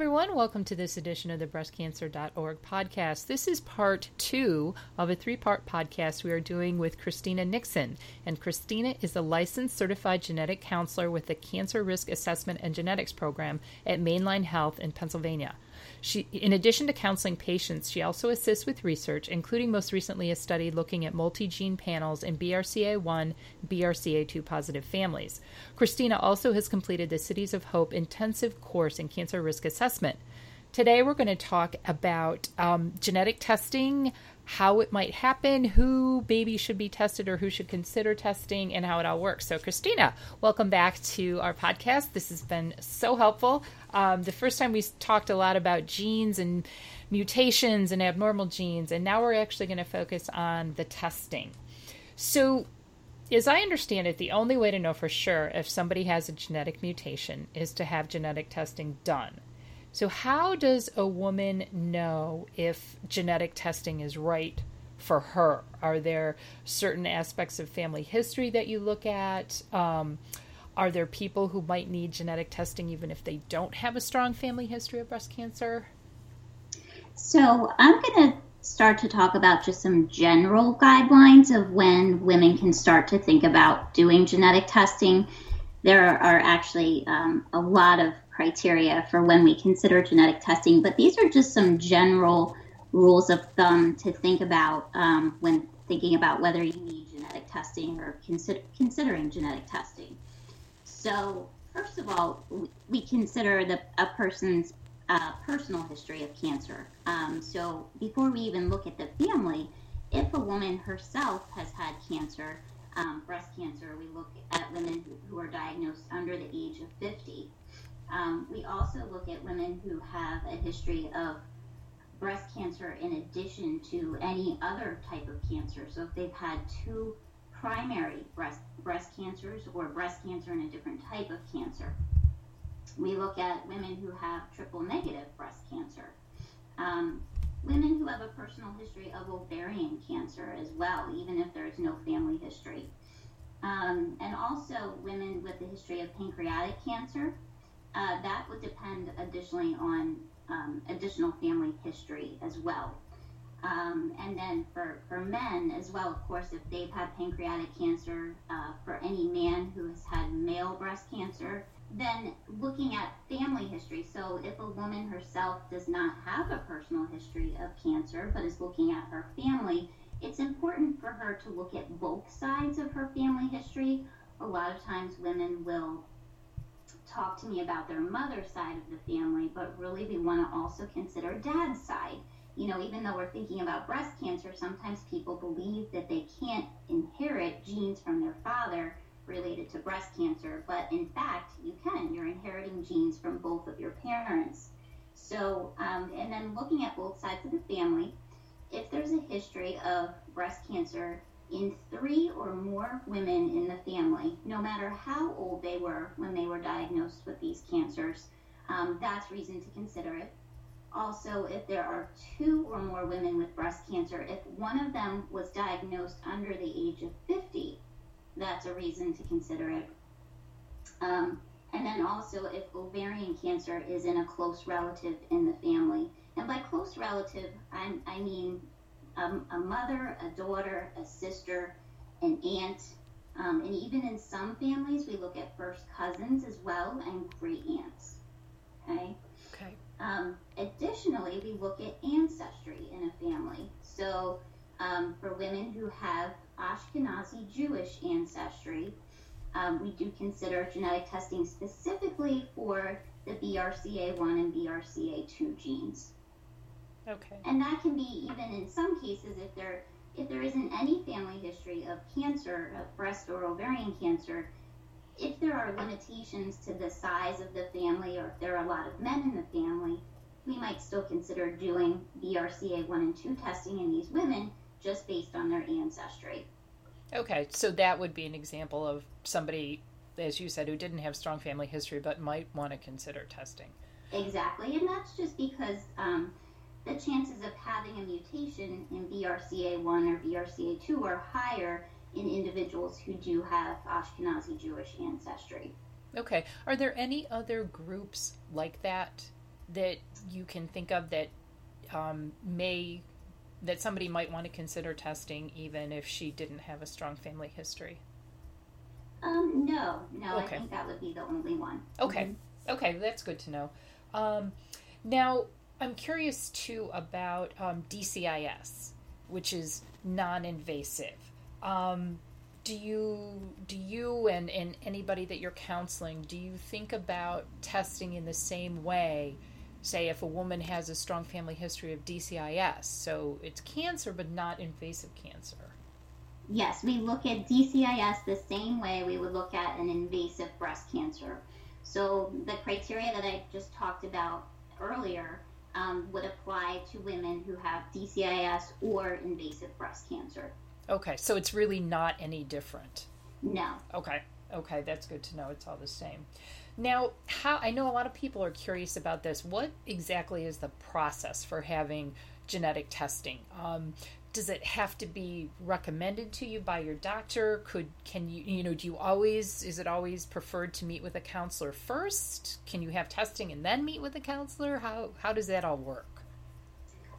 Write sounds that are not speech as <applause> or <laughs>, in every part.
everyone. Welcome to this edition of the breastcancer.org podcast. This is part two of a three part podcast we are doing with Christina Nixon. And Christina is a licensed certified genetic counselor with the Cancer Risk Assessment and Genetics Program at Main Line Health in Pennsylvania. She, in addition to counseling patients, she also assists with research, including most recently a study looking at multi gene panels in BRCA1, BRCA2 positive families. Christina also has completed the City of Hope intensive course in cancer risk assessment. Today, we're going to talk about um, genetic testing, how it might happen, who babies should be tested or who should consider testing, and how it all works. So, Christina, welcome back to our podcast. This has been so helpful. Um, the first time we talked a lot about genes and mutations and abnormal genes, and now we're actually going to focus on the testing. So, as I understand it, the only way to know for sure if somebody has a genetic mutation is to have genetic testing done. So, how does a woman know if genetic testing is right for her? Are there certain aspects of family history that you look at? Um, are there people who might need genetic testing even if they don't have a strong family history of breast cancer? So, I'm going to start to talk about just some general guidelines of when women can start to think about doing genetic testing. There are actually um, a lot of criteria for when we consider genetic testing, but these are just some general rules of thumb to think about um, when thinking about whether you need genetic testing or consider, considering genetic testing. So, first of all, we consider the, a person's uh, personal history of cancer. Um, so, before we even look at the family, if a woman herself has had cancer, um, breast cancer, we look at women who, are diagnosed under the age of 50. Um, we also look at women who have a history of breast cancer in addition to any other type of cancer. So if they've had two primary breast breast cancers or breast cancer in a different type of cancer. We look at women who have triple negative breast cancer. Um, women who have a personal history of ovarian cancer as well, even if there is no family history. Um, and also women with a history of pancreatic cancer uh, that would depend additionally on um, additional family history as well. Um, and then for, for men as well, of course, if they've had pancreatic cancer, uh, for any man who has had male breast cancer, then looking at family history. So if a woman herself does not have a personal history of cancer, but is looking at her family, it's important for her to look at both sides of her family history. A lot of times women will talk to me about their mother's side of the family, but really we want to also consider dad's side. You know, even though we're thinking about breast cancer, sometimes people believe that they can't inherit genes from their father related to breast cancer, but in fact, you can. You're inheriting genes from both of your parents. So, um, and then looking at both sides of the family, if there's a history of breast cancer in three or more women in the family, no matter how old they were when they were diagnosed with these cancers, um, that's reason to consider it. Also, if there are two or more women with breast cancer, if one of them was diagnosed under the age of 50, that's a reason to consider it. Um, and then also, if ovarian cancer is in a close relative in the family. And by close relative, I, I mean um, a mother, a daughter, a sister, an aunt, um, and even in some families, we look at first cousins as well and great aunts. Okay. Um, additionally, we look at ancestry in a family. So, um, for women who have Ashkenazi Jewish ancestry, um, we do consider genetic testing specifically for the BRCA1 and BRCA2 genes. Okay. And that can be even in some cases if there if there isn't any family history of cancer, of breast or ovarian cancer, if there are limitations to the size of the family or if there are a lot of men in the family, we might still consider doing BRCA1 and 2 testing in these women just based on their ancestry. Okay, so that would be an example of somebody, as you said, who didn't have strong family history but might want to consider testing. Exactly, and that's just because um, the chances of having a mutation in BRCA1 or BRCA2 are higher in individuals who do have Ashkenazi Jewish ancestry. Okay. Are there any other groups like that that you can think of that um, may that somebody might want to consider testing even if she didn't have a strong family history? Um, no, no, okay. I think that would be the only one. Okay, mm-hmm. okay, that's good to know. Um, now, I'm curious too about um, DCIS, which is non-invasive. Um, do you do you and, and anybody that you're counseling do you think about testing in the same way say if a woman has a strong family history of DCIS. So it's cancer, but not invasive cancer. Yes, we look at DCIS the same way we would look at an invasive breast cancer. So the criteria that I just talked about earlier um, would apply to women who have DCIS or invasive breast cancer. Okay, so it's really not any different. No. Okay, okay, that's good to know. It's all the same. Now, how I know a lot of people are curious about this. What exactly is the process for having genetic testing? Um, does it have to be recommended to you by your doctor? Could can you you know do you always is it always preferred to meet with a counselor first? Can you have testing and then meet with a counselor? How how does that all work?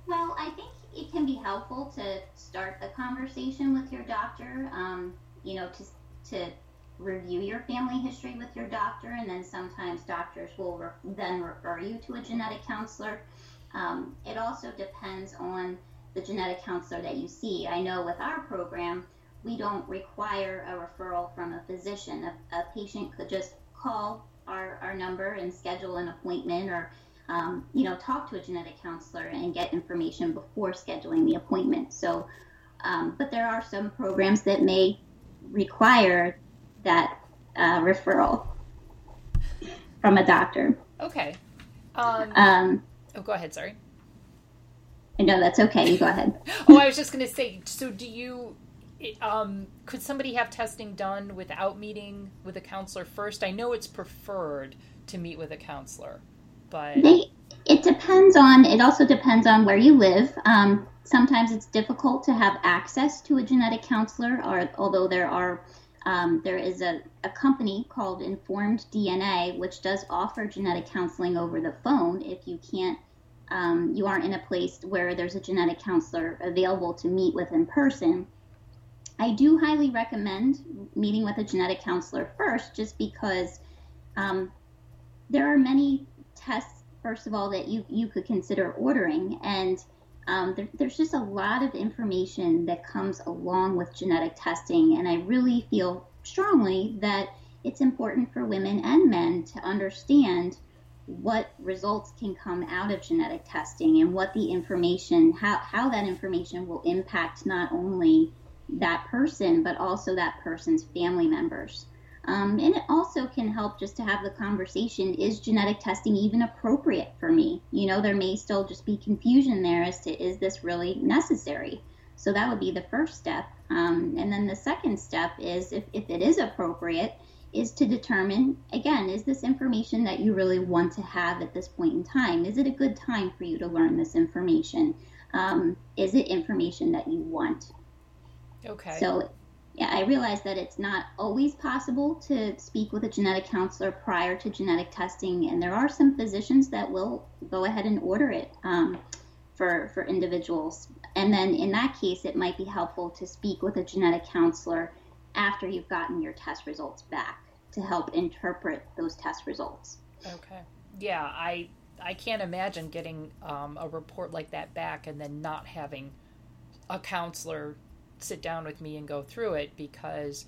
Well, I think it can be helpful to start the conversation with your doctor. Um, you know, to to review your family history with your doctor, and then sometimes doctors will re- then refer you to a genetic counselor. Um, it also depends on the genetic counselor that you see. I know with our program, we don't require a referral from a physician. A, a patient could just call our, our number and schedule an appointment or um, you know, talk to a genetic counselor and get information before scheduling the appointment. So, um, but there are some programs that may require that uh, referral from a doctor. Okay. Um, um, oh, go ahead. Sorry. No, that's okay. You go ahead. <laughs> oh, I was just going to say. So, do you? Um, could somebody have testing done without meeting with a counselor first? I know it's preferred to meet with a counselor, but they, it depends on. It also depends on where you live. Um, sometimes it's difficult to have access to a genetic counselor, or although there are um, there is a, a company called InformedDNA, which does offer genetic counseling over the phone if you can't, um, you aren't in a place where there's a genetic counselor available to meet with in person. I do highly recommend meeting with a genetic counselor first, just because um, there are many tests, first of all, that you, you could consider ordering. And um, there, there's just a lot of information that comes along with genetic testing, and I really feel strongly that it's important for women and men to understand what results can come out of genetic testing and what the information, how, how that information will impact not only that person, but also that person's family members. Um, and it also can help just to have the conversation is genetic testing even appropriate for me? You know, there may still just be confusion there as to is this really necessary? So that would be the first step. Um, and then the second step is if, if it is appropriate, is to determine again, is this information that you really want to have at this point in time? Is it a good time for you to learn this information? Um, is it information that you want? Okay. So yeah, I realize that it's not always possible to speak with a genetic counselor prior to genetic testing, and there are some physicians that will go ahead and order it um, for for individuals. And then in that case, it might be helpful to speak with a genetic counselor after you've gotten your test results back to help interpret those test results. Okay. Yeah, I I can't imagine getting um, a report like that back and then not having a counselor sit down with me and go through it because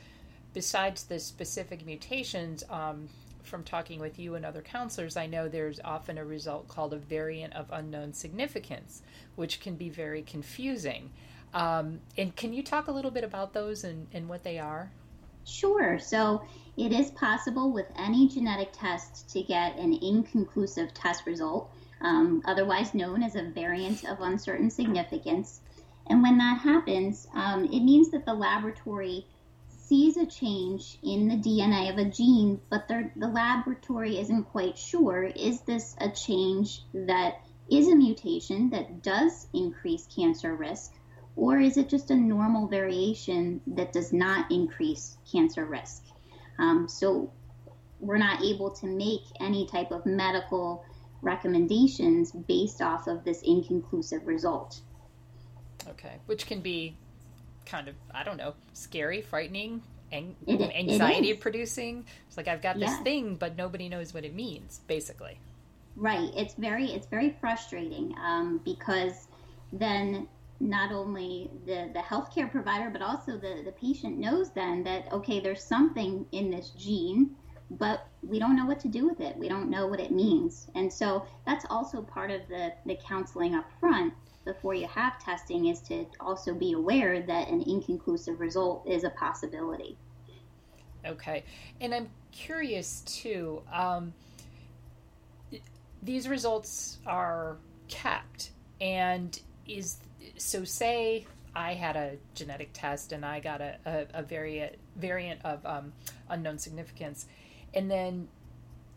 besides the specific mutations um, from talking with you and other counselors i know there's often a result called a variant of unknown significance which can be very confusing um, and can you talk a little bit about those and, and what they are Sure. So it is possible with any genetic test to get an inconclusive test result, um, otherwise known as a variant of uncertain significance. And when that happens, um, it means that the laboratory sees a change in the DNA of a gene, but the laboratory isn't quite sure is this a change that is a mutation that does increase cancer risk, or is it just a normal variation that does not increase cancer risk? Um, so we're not able to make any type of medical recommendations based off of this inconclusive result. Okay, which can be kind of, I don't know, scary, frightening, ang- <laughs> It- anxiety it producing. It's like I've got this thing, but nobody knows what it means, basically. Right. It's very it's very frustrating um, because then not only the the healthcare provider but also the the patient knows then that okay there's something in this gene but we don't know what to do with it we don't know what it means and so that's also part of the the counseling up front before you have testing is to also be aware that an inconclusive result is a possibility Okay, and I'm curious too. Um, these results are kept, and is so. Say I had a genetic test and I got a, a, a variant variant of um, unknown significance, and then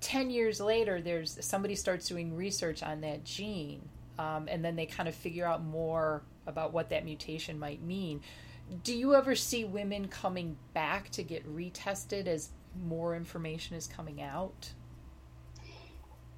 ten years later, there's somebody starts doing research on that gene, um, and then they kind of figure out more about what that mutation might mean. Do you ever see women coming back to get retested as more information is coming out?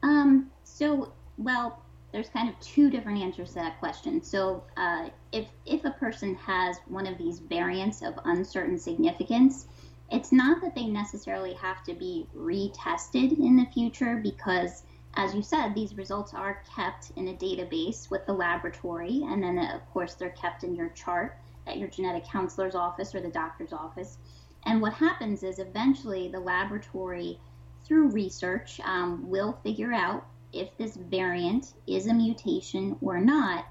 Um, so, well, there's kind of two different answers to that question. So, uh, if if a person has one of these variants of uncertain significance, it's not that they necessarily have to be retested in the future because, as you said, these results are kept in a database with the laboratory, and then of course they're kept in your chart at your genetic counselor's office or the doctor's office. And what happens is eventually the laboratory through research, um, will figure out if this variant is a mutation or not.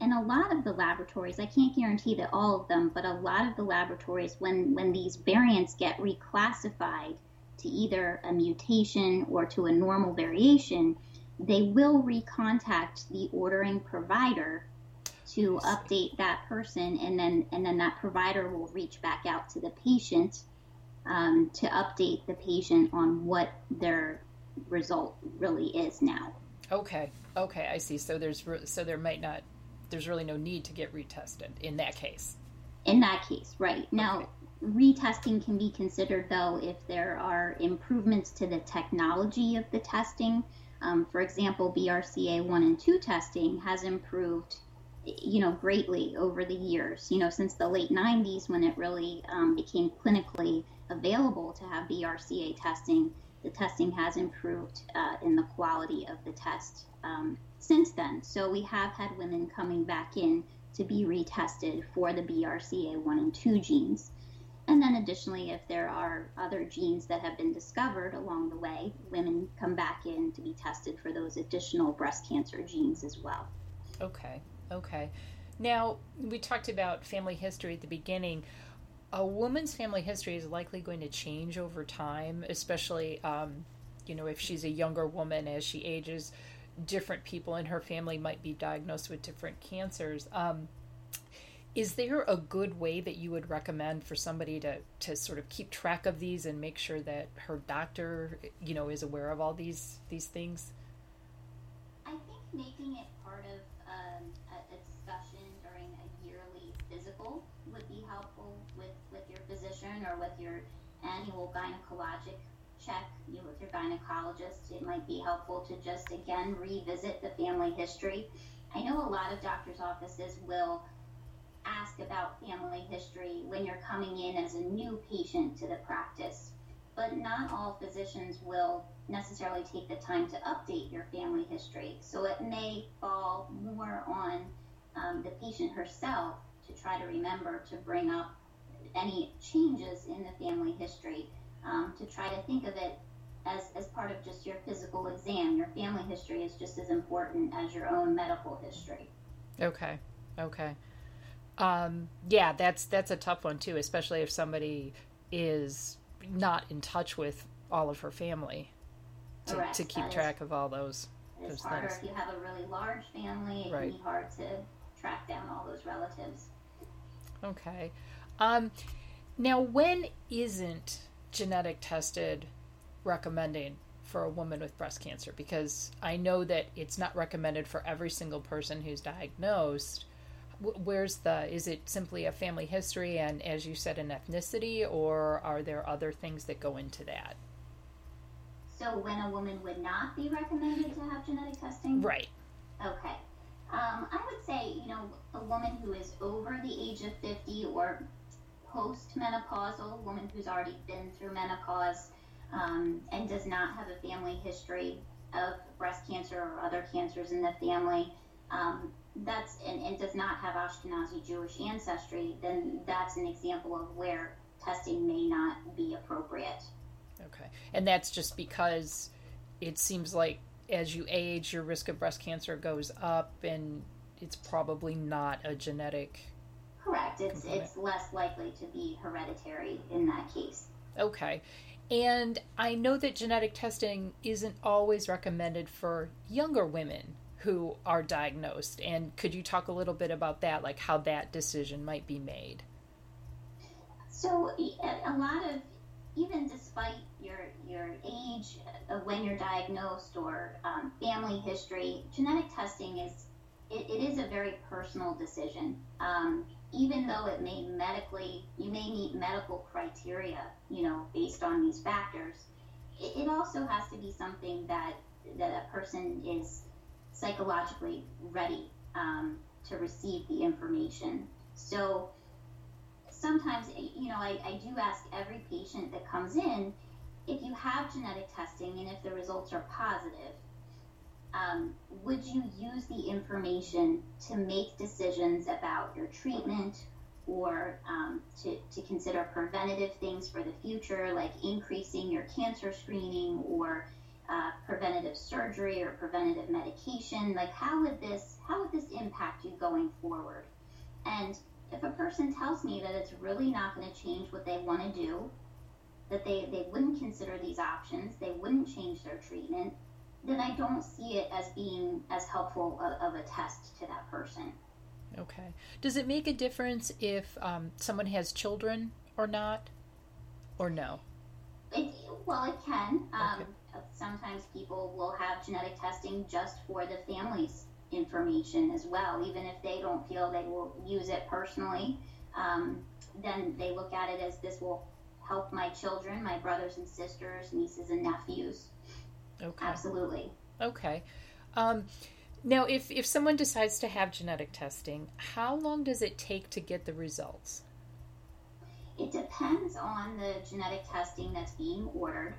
And a lot of the laboratories, I can't guarantee that all of them, but a lot of the laboratories, when, when these variants get reclassified to either a mutation or to a normal variation, they will recontact the ordering provider to update that person and then and then that provider will reach back out to the patient um, to update the patient on what their result really is now. Okay, okay, I see. So there's re- so there might not there's really no need to get retested in that case. In that case, right. Now, retesting can be considered though if there are improvements to the technology of the testing. Um, for example, BRCA 1 and 2 testing has improved you know greatly over the years. You know since the late 90s when it really um, became clinically available to have brca testing the testing has improved uh, in the quality of the test um, since then. So we have had women coming back in to be retested for the brca1 and 2 genes and then additionally if there are other genes that have been discovered along the way women come back in to be tested for those additional breast cancer genes as well Okay, okay. Now, we talked about family history at the beginning. A woman's family history is likely going to change over time, especially, um, you know, if she's a younger woman as she ages. Different people in her family might be diagnosed with different cancers. Um, is there a good way that you would recommend for somebody to, to sort of keep track of these and make sure that her doctor, you know, is aware of all these these things? I think making it part of um, a, a discussion during a yearly physical would be helpful with, with your physician or with your annual gynecologic check you know, with your gynecologist. It might be helpful to just again revisit the family history. I know a lot of doctors' offices will ask about family history when you're coming in as a new patient to the practice but not all physicians will necessarily take the time to update your family history. So it may fall more on um, the patient herself to try to remember to bring up any changes in the family history, um, to try to think of it as, as part of just your physical exam. Your family history is just as important as your own medical history. Okay. Okay. Um, yeah, that's that's a tough one too, especially if somebody is not in touch with all of her family to, to keep That is- track of all those It's those harder things. if you have a really large family. It Right. can be hard to track down all those relatives. Okay. Um, now, when isn't genetic tested recommending for a woman with breast cancer? Because I know that it's not recommended for every single person who's diagnosed. Wh- Where's the? Is it simply a family history and, as you said, an ethnicity, or are there other things that go into that? So when a woman would not be recommended to have genetic testing? Right. Okay. Um, I would say, you know, a woman who is over the age of 50 or postmenopausal, a woman who's already been through menopause um, and does not have a family history of breast cancer or other cancers in the family, um, that's and, and does not have Ashkenazi Jewish ancestry, then that's an example of where testing may not be appropriate. Okay. And that's just because it seems like as you age, your risk of breast cancer goes up, and it's probably not a genetic. Correct. It's component. it's less likely to be hereditary in that case. Okay. And I know that genetic testing isn't always recommended for younger women who are diagnosed. And could you talk a little bit about that, like how that decision might be made? So, a lot of even despite your your age of when you're diagnosed or um, family history, genetic testing is it, it is a very personal decision. Um, even though it may medically, you may meet medical criteria, you know, based on these factors, it, it also has to be something that that a person is psychologically ready um, to receive the information. So sometimes, you know, I, I do ask every patient that comes in if you have genetic testing and if the results are positive, um, would you use the information to make decisions about your treatment or um, to, to consider preventative things for the future, like increasing your cancer screening or uh, preventative surgery or preventative medication? Like, how would this how would this impact you going forward? And if a person tells me that it's really not going to change what they want to do, that they, they wouldn't consider these options, they wouldn't change their treatment, then I don't see it as being as helpful of, a test to that person. Okay. Does it make a difference if um, someone has children or not, or no? It, well, it can. Um, okay. Sometimes people will have genetic testing just for the family's information as well, even if they don't feel they will use it personally. Um, then they look at it as this will help my children, my brothers and sisters, nieces and nephews. Okay. Absolutely. Okay. Um, now, if, if someone decides to have genetic testing, how long does it take to get the results? It depends on the genetic testing that's being ordered.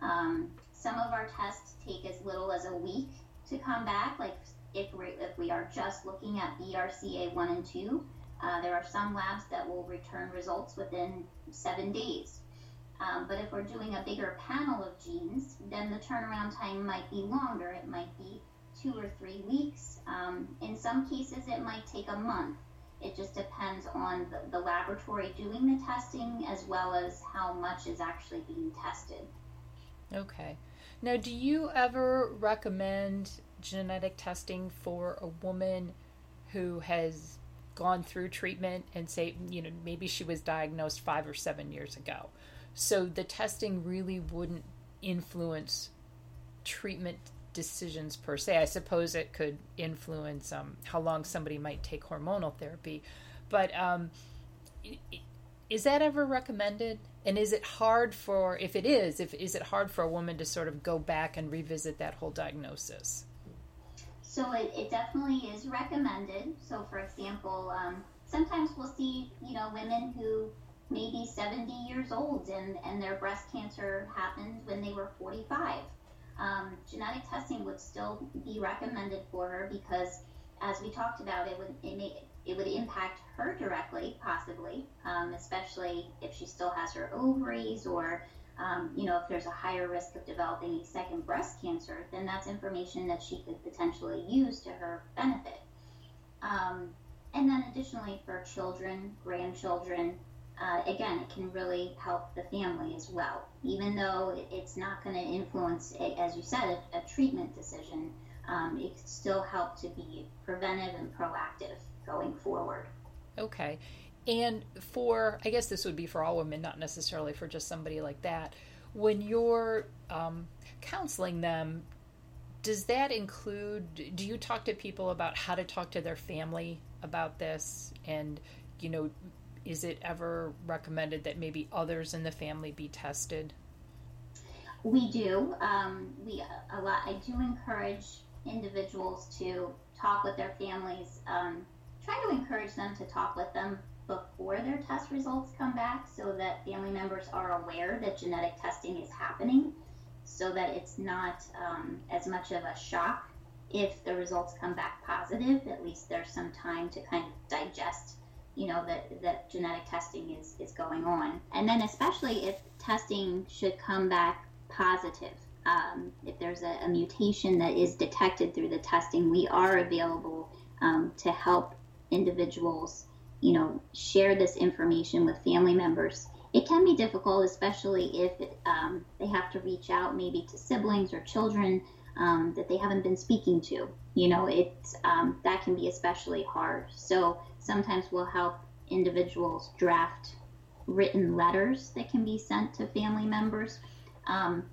Um, some of our tests take as little as a week to come back, like if, we if we are just looking at BRCA1 and 2, uh, there are some labs that will return results within seven days. Um, but if we're doing a bigger panel of genes, then the turnaround time might be longer. It might be two or three weeks. Um, in some cases, it might take a month. It just depends on the, the laboratory doing the testing as well as how much is actually being tested. Okay. Now, do you ever recommend genetic testing for a woman who has gone through treatment and say, you know, maybe she was diagnosed five or seven years ago. So the testing really wouldn't influence treatment decisions per se. I suppose it could influence um, how long somebody might take hormonal therapy. But um, is that ever recommended? And is it hard for, if it is, if is it hard for a woman to sort of go back and revisit that whole diagnosis? So it, it definitely is recommended. So for example, um, sometimes we'll see, you know, women who may be 70 years old and, and their breast cancer happened when they were 45. Um, genetic testing would still be recommended for her because, as we talked about, it would it, may, it would impact her directly, possibly, um, especially if she still has her ovaries or um, you know, if there's a higher risk of developing a second breast cancer, then that's information that she could potentially use to her benefit. Um, and then additionally for children, grandchildren, uh, again, it can really help the family as well. Even though it's not going to influence, as you said, a, a treatment decision, um, it can still help to be preventive and proactive going forward. Okay. And for, I guess this would be for all women, not necessarily for just somebody like that. When you're um, counseling them, does that include, do you talk to people about how to talk to their family about this? And, you know, is it ever recommended that maybe others in the family be tested? We do. Um, we a lot. I do encourage individuals to talk with their families. Um, try to encourage them to talk with them before their test results come back, so that family members are aware that genetic testing is happening, so that it's not um, as much of a shock if the results come back positive. At least there's some time to kind of digest you know that that genetic testing is is going on and then especially if testing should come back positive um, if there's a, a, mutation that is detected through the testing we are available um, to help individuals you know share this information with family members. It can be difficult especially if um, they have to reach out maybe to siblings or children um, that they haven't been speaking to. You know it um, that can be especially hard. So sometimes we'll help individuals draft written letters that can be sent to family members. Um,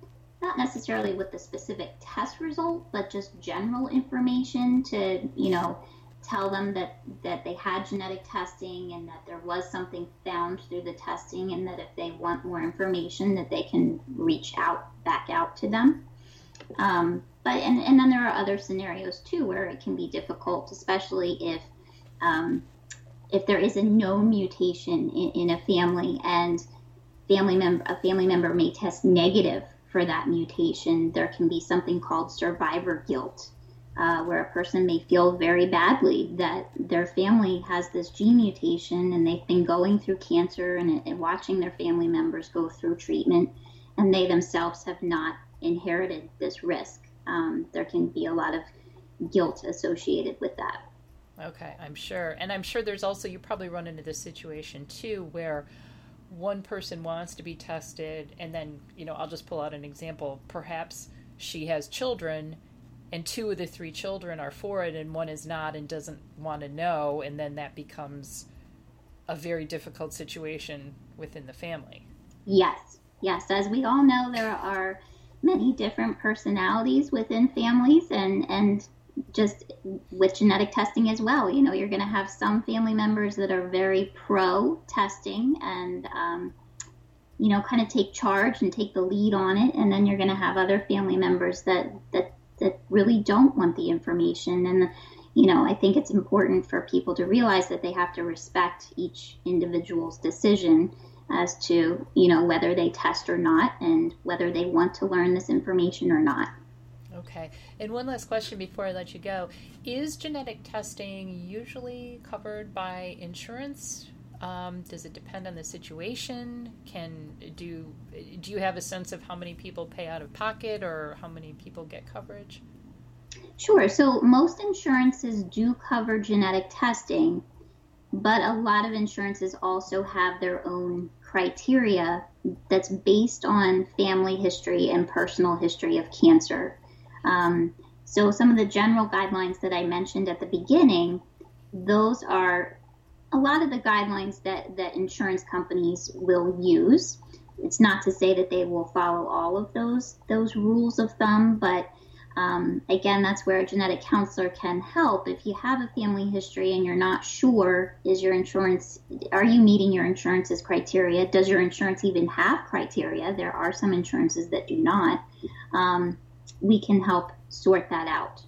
not necessarily with the specific test result, but just general information to, you know, tell them that, that they had genetic testing and that there was something found through the testing and that if they want more information that they can reach out back out to them. Um, but and, and then there are other scenarios too where it can be difficult, especially if um, if there is a known mutation in, in a family and family member a family member may test negative for that mutation, there can be something called survivor guilt, uh, where a person may feel very badly that their family has this gene mutation and they've been going through cancer and, and watching their family members go through treatment, and they themselves have not inherited this risk. Um, there can be a lot of guilt associated with that. Okay, I'm sure. And I'm sure there's also, you probably run into this situation too where one person wants to be tested, and then, you know, I'll just pull out an example. Perhaps she has children, and two of the three children are for it, and one is not and doesn't want to know, and then that becomes a very difficult situation within the family. Yes, yes. As we all know, there are many different personalities within families, and, and just with genetic testing as well. You know, you're going to have some family members that are very pro testing and, um, you know, kind of take charge and take the lead on it, and then you're going to have other family members that that that really don't want the information. And you know, I think it's important for people to realize that they have to respect each individual's decision as to you know whether they test or not, and whether they want to learn this information or not. Okay. And one last question before I let you go. Is genetic testing usually covered by insurance? Um, does it depend on the situation? Can do do you have a sense of how many people pay out of pocket or how many people get coverage? Sure. So most insurances do cover genetic testing, but a lot of insurances also have their own criteria that's based on family history and personal history of cancer. Um, so some of the general guidelines that I mentioned at the beginning, those are a lot of the guidelines that, that insurance companies will use. It's not to say that they will follow all of those those rules of thumb, but um, again, that's where a genetic counselor can help. If you have a family history and you're not sure, is your insurance, are you meeting your insurance's criteria? Does your insurance even have criteria? There are some insurances that do not. Um, we can help sort that out.